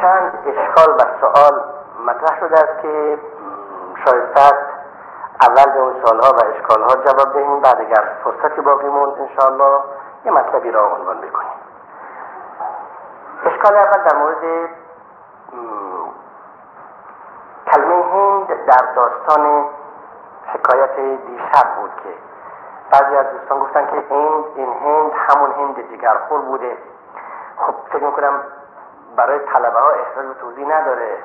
چند اشکال و سوال مطرح شده است که شایسته اول به اون سوالها و اشکالها جواب دهیم بعد اگر فرصتی باقی موند انشاءالله یه مطلبی را عنوان بکنیم اشکال اول در مورد کلمه هند در داستان حکایت دیشب بود که بعضی از دوستان گفتن که هند این هند همون هند جگرخور بوده. خب فکر می‌کنم برای طلبه ها احتیاج توضیح نداره.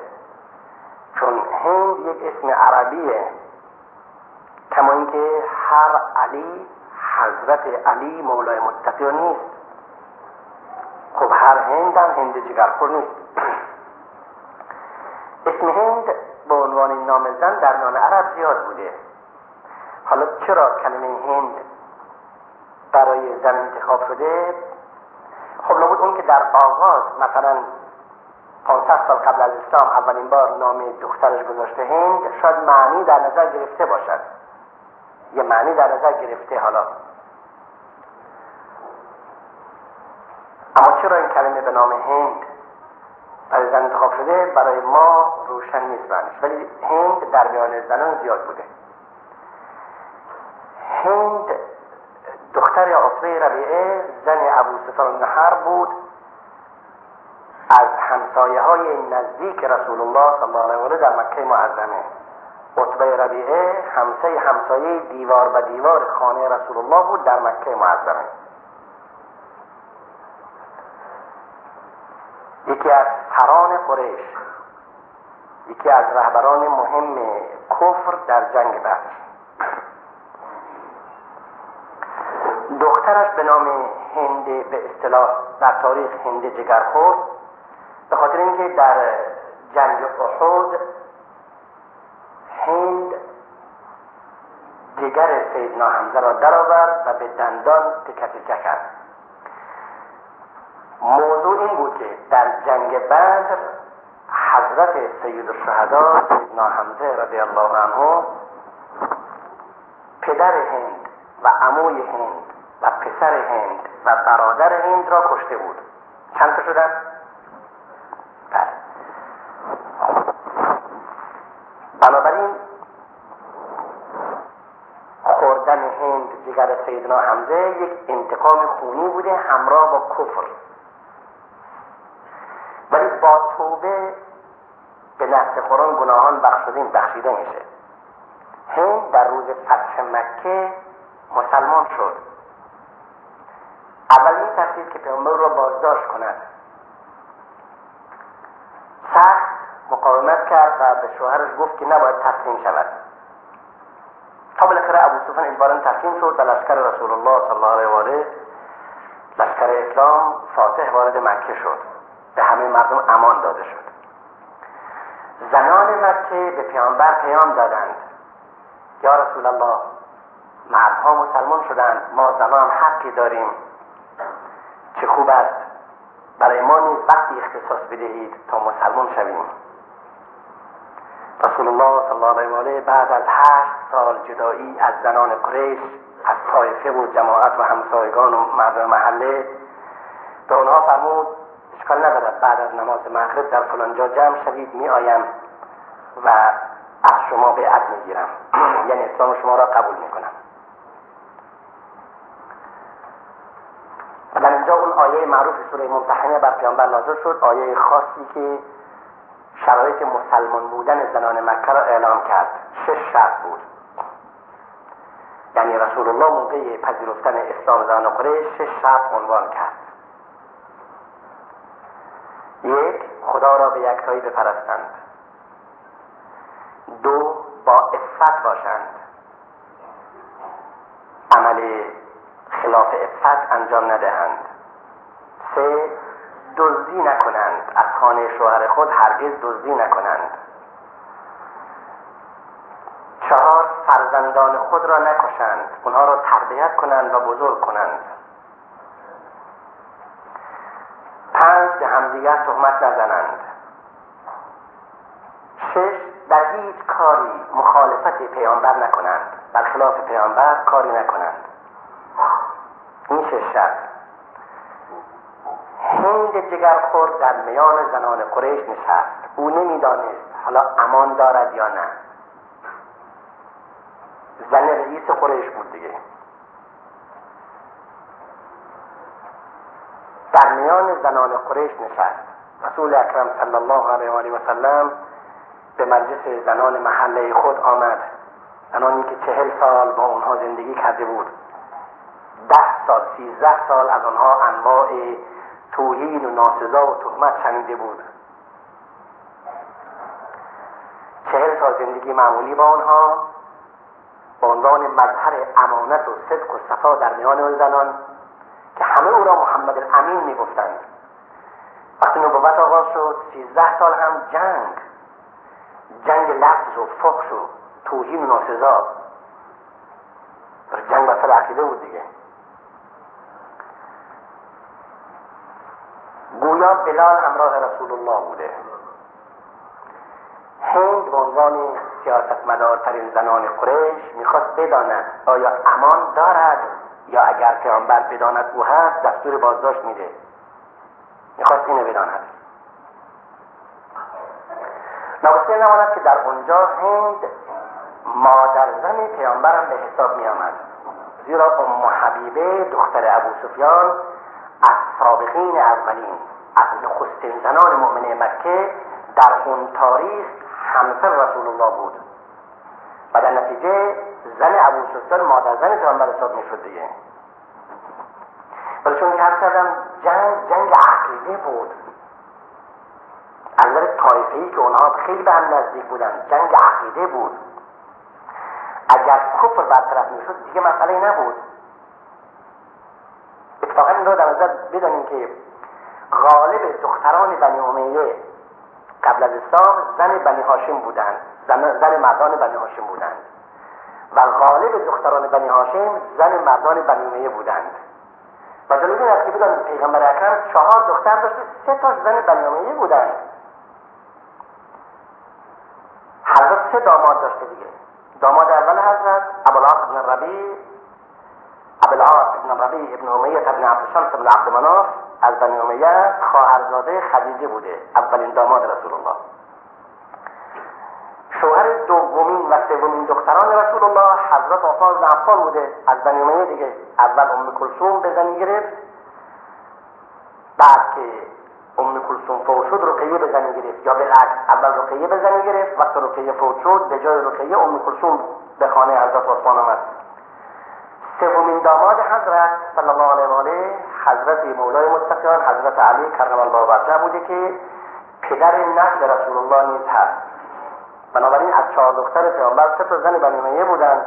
چون هند یک اسم عربیه. کما اینکه هر علی حضرت علی مولای متقیان نیست. خب هر هند هم هند جگرخور نیست. اسم هند به عنوان نام زن در نام عرب زیاد بوده. حالا چرا کلمه هند برای زن انتخاب شده؟ خب لابد اون که در آغاز مثلا 500 سال قبل از اسلام اولین بار نام دخترش گذاشته هند شاید معنی در نظر گرفته باشد. یه معنی در نظر گرفته حالا. اما چرا این کلمه به نام هند برای زن انتخاب شده؟ برای ما روشن نیست ولی هند در میان زنان زیاد بوده. هند دختر عطبه ربیعه زن ابو سفر نهر بود. از همسایه های نزدیک رسول الله صلی الله علیه و در مکه معظمه. عطبه ربیعه همسایه همسایه دیوار به دیوار خانه رسول الله بود در مکه معظمه. یکی از سران قریش یکی از رهبران مهم کفر در جنگ بدر. دخترش به نام هند به اصطلاح در تاریخ هند جگرخور به خاطر اینکه در جنگ احد هند جگر سیدنا حمزه را درآورد و به دندان تکه تکه کرد موضوع این بود که در جنگ بدر حضرت سید الشهدا سیدنا حمزه رضی الله عنه پدر هند و عموی هند و پسر هند و برادر هند را کشته بود چند تا شدن؟ بله بنابراین خوردن هند جگر سیدنا حمزه یک انتقام خونی بوده همراه با کفر. ولی با توبه به نفس خوران گناهان بخشیدن بخشیده میشه. هند در روز فتح مکه مسلمان شد. اول میترسید که پیامبر را بازداشت کند. سخت مقاومت کرد و به شوهرش گفت که نباید تسلیم شود. تا بالاخره ابو سفیان اجبارا تسلیم شد و لشکر رسول الله صلی الله علیه و آله لشکر اسلام فاتح وارد مکه شد. به همه مردم امان داده شد. زنان مکه به پیامبر پیام دادند. یا رسول الله مردها مسلمان شدند. ما زنان حقی داریم. چه خوب است. برای ما نیز وقتی اختصاص بدهید تا مسلمان شویم. رسول الله صلی الله علیه و آله بعد از هشت سال جدایی از زنان قریش از طایفه و جماعت و همسایگان و مردم محله به اونها فرمود اشکال ندارد بعد از نماز مغرب در فلانجا جمع شوید می آیم و از شما بیعت می‌گیرم یعنی اسلام شما را قبول می‌کنم و در اینجا اون آیه معروف سوره ممتحنه بر پیامبر نازل شد آیه خاصی که شرایط مسلمان بودن زنان مکه را اعلام کرد. شش شرط بود. یعنی رسول الله موقع پذیرفتن اسلام زنان قریش شش شرط عنوان کرد. یک خدا را به یکتایی بپرستند. دو با افت باشند. عمل خلاف افت انجام ندهند. سه دزدی نکنند. از خانه شوهر خود هرگز دزدی نکنند. چهار فرزندان خود را نکشند. اونها را تربیت کنند و بزرگ کنند. پنج به همدیگر تهمت نزنند. شش در هیچ کاری مخالفت پیامبر نکنند. برخلاف پیامبر کاری نکنند. این شش شرط. هند جگرخور در میان زنان قریش نشست. او نمی‌دانست حالا امان دارد یا نه. زن رئیس قریش بود دیگه. در میان زنان قریش نشست. رسول اکرم صلی الله علیه و آله و سلم به مجلس زنان محله خود آمد. زنانی که چهل سال با اونها زندگی کرده بود. ده سال سیزده سال از آنها انواع توهین و ناسزا و تهمت شنیده بود. چهل سال زندگی معمولی با آنها به عنوان مظهر امانت و صدق و صفا در میان آن زنان که همه او را محمد الامین می‌گفتند. وقتی نبوت آغاز شد سیزده سال هم جنگ جنگ لفظ و فخش و توهین و ناسزا. جنگ بسر عقیده بود دیگه. گویا بلال همراه رسول الله بوده. هند به عنوان سیاستمدارترین زنان قریش می‌خواست بداند آیا امان دارد یا اگر پیامبر بداند او هست دستور بازداشت میده. می‌خواست اینو بداند. ناگفته نماند که در اونجا هند مادر زن پیامبرم به حساب می آمد زیرا ام حبیبه دختر ابو سفیان از سابقین اولین از نخستین زنان مؤمنه مکه در اون تاریخ همسر رسول الله بود. و در نتیجه زن ابو سفیان مادر زن پیامبر حساب می‌شد دیگه. ولی چون که کردم جنگ جنگ عقیده بود. از نظر که اونها خیلی به هم نزدیک بودن جنگ عقیده بود. اگر کفر برطرف می‌شد دیگه مسئله نبود. اتفاقا این رو در نظر بدانیم که غالب دختران بنی امیه قبل از اسلام زن بنی هاشم بودند. زن, زن مردان بنی هاشم بودند. و غالب دختران بنی هاشم زن مردان بنی امیه بودند. و جالب این است که بدانید پیغمبر اکرم چهار دختر داشته سه تا زن بنی امیه بودند. حضرت سه داماد داشته دیگه. داماد اول حضرت ابوالعاص ابن ربیع ابوالعاص ابن ربیع ابن امیه ابن عبدالشمس ابن عبد مناف از بنی امیه خواهرزاده خدیجه بوده اولین داماد رسول الله شوهر دومین و سومین دختران رسول الله حضرت عثمان بن عفان بوده از بنی امیه دیگه اول ام کلثوم به زنی گرفت بعد که ام کلثوم فوت شد رقیه به زنی گرفت یا بالعکس اول رقیه به زنی گرفت وقت رقیه فوت شد به جای رقیه ام کلثوم به خانه حضرت عثمان آمد. داماد حضرت صلی الله علیه و آله حضرت مولای متقیان حضرت علی کرم الله وجهه بوده که پدر نسل رسول الله نیز هست. بنابراین از چهار دختر پیامبر سه تا زن بنی بودند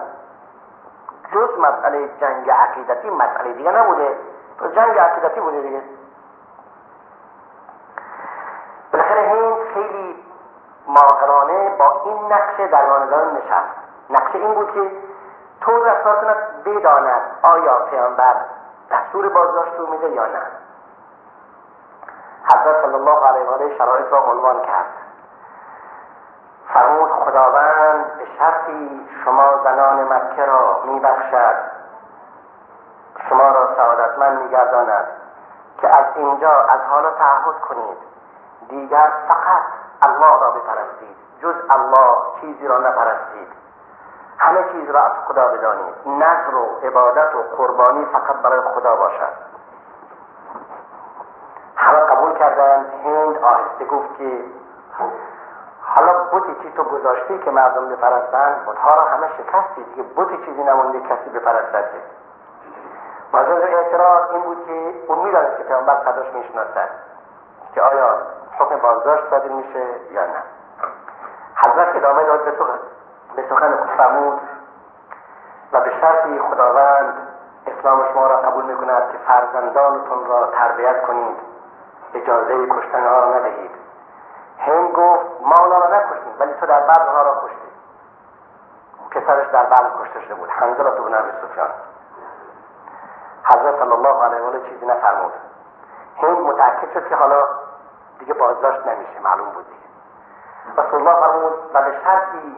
جز مسئله جنگ عقیدتی مسئله دیگه نبوده. تو جنگ عقیدتی بوده دیگه. بالاخره هند خیلی ماهرانه با این نقشه در نشست. نقشه این بود که طور رفتار کند بداند. آیا پیامبر دستور بازداشت رو میده یا نه؟ حضرت صلی الله علیه و شرایط را عنوان کرد. فرمود خداوند به شرطی شما زنان مکه را میبخشد. شما را سعادتمند میگرداند که از اینجا از حالا تعهد کنید. دیگر فقط الله را بپرستید. جز الله چیزی را نپرستید. همه چیز را از خدا بدانید. نظر و عبادت و قربانی فقط برای خدا باشد. همه قبول کردند هند آهسته گفت که حالا بوتی چی تو گذاشتی که مردم بپرستند بودها را همه شکستی دیگه. بوتی چیزی نمونده کسی بپرستد که. مجاز اعتراض این بود که اون می‌دانست که پیامبر صداش می‌شناسد که آیا حکم بازداشت صادر میشه یا نه. حضرت ادامه داد به سخن به سخن خود فرمود و به شرطی خداوند اسلام شما را قبول می‌کند که فرزندانتون را تربیت کنید اجازه کشتن ها را ندهید. هند گفت ما اونا را نکشتیم ولی تو در بعد ها را کشتی. پسرش در بعد کشته شده بود. حنظله بن ابی سفیان. حضرت صلی الله علیه و چیزی نفرمود. هند متأکد شد که حالا دیگه بازداشت نمیشه معلوم بود دیگه. رسول الله فرمود و به شرطی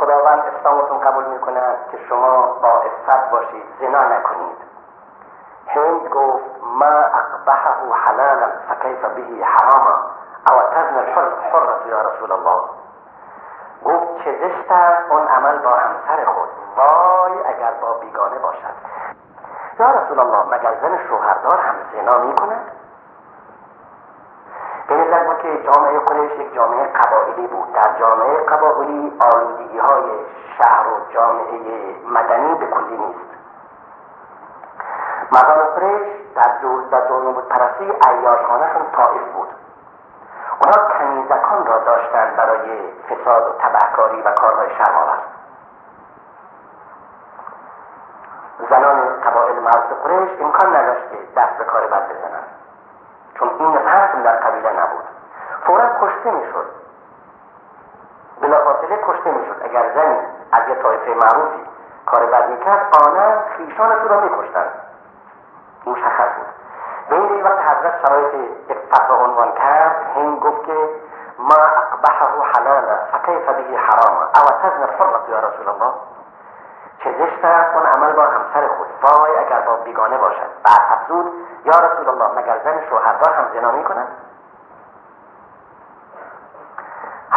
خداوند اسلامتون قبول می‌کند که شما با افت باشید زنا نکنید. هند گفت ما اقبحه حلالا فکیف به حراما او تزن الحر حرة یا رسول الله. گفت چه زشت اون عمل با همسر خود وای اگر با بیگانه باشد. یا رسول الله مگر زن شوهردار هم زنا می کند به نظر بود که جامعه قریش یک جامعه قبائلی بود. در جامعه قبائلی آلودگی های شهر و جامعه مدنی به کلی نیست. مردان قریش در دور در بود پرستی ایارخانهشون طائف بود. اونا کنیزکان را داشتند برای فساد و تبهکاری و کارهای شرمآور. زنان قبایل معروف قریش امکان نداشت که دست به کار بد بزنند. چون این رسم در قبیله نبود. فورا کشته می‌شد. بلافاصله کشته می‌شد. اگر زنی از یه طایفه معروفی کار بد می‌کرد آنها خیشانش را میکشتند مشخص بود. به این وقت حضرت شرایط یک فتوا عنوان کرد هند گفت که ما اقبحه حلالا فکیف به حراما او تزن الحرة یا رسول الله؟ چه زشت است؟ اون عمل با همسر خود. وای اگر با بیگانه باشد. بعد افزود یا رسول الله مگر زن شوهردار هم زنا می کند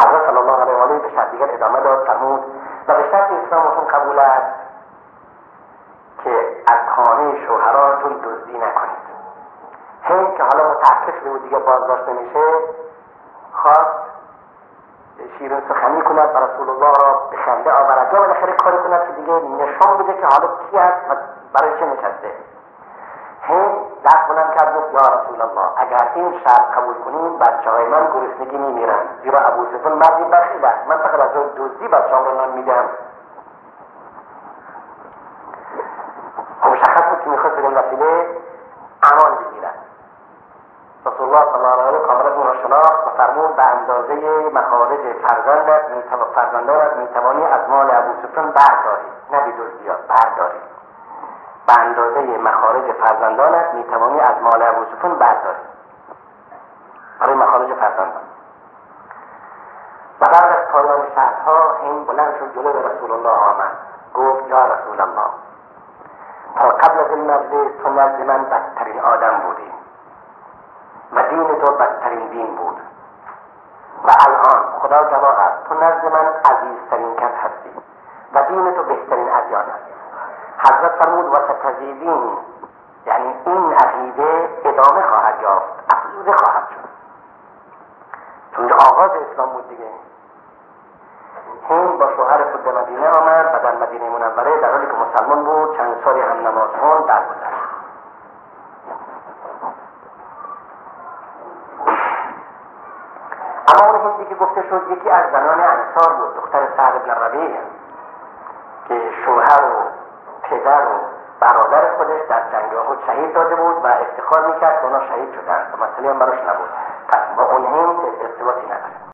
حضرت صلی الله علیه و آله به شرط دیگر ادامه داد فرمود و به شرط اسلامتون قبول است که از خانه شوهراتون دزدی نکنید. هند که حالا متعکس شده و دیگه بازداشت نمیشه خواست شیرین سخنی کند و رسول الله را به خنده آورد. یا بالاخره کاری کند که دیگه نشان بده که حالا کی است و برای چه نشسته. هند دست بلند کرد گفت یا رسول الله اگر این شرط قبول کنیم بچه های من گرسنگی میمیرن زیرا ابو سفیان مردی بخیل است من فقط از دزدی بچه را نان میدم. خب مشخص بود که می‌خواست به این وسیله امان بگیرد رسول الله صلی الله علیه کاملا او را شناخت و فرمود به اندازه مخارج فرزندت فرزندانت می‌توانی از مال ابو سفیان برداری نه بدزدی برداری. به اندازه مخارج فرزندانت می‌توانی از مال سفیان برداری. برای مخارج فرزندان. و بعد از پایان شرطها هند بلند شد جلو رسول الله آمد. گفت یا رسول الله تا قبل از این مجلس تو نزد من بدترین آدم بودی و دین تو بدترین دین بود. و الان خدا گواه است تو نزد من عزیزترین کس هستی و دین تو بهترین ادیان است. حضرت فرمود و ستزیدین یعنی این عقیده ادامه خواهد یافت افزوده خواهد شد. چون آغاز اسلام بود دیگه. هند با شوهر خود به مدینه آمد و در مدینه منوره در حالی که مسلمان بود چند سالی هم نماز خوند درگذشت. اما اون هندی که گفته شد یکی از زنان انصار بود دختر سعد بن که شوهر و پدر و برادر خودش در جنگ خود شهید داده بود و افتخار می‌کرد که اونا شهید شدن. و مسئله هم براش نبود. پس با اون هند ارتباطی نداره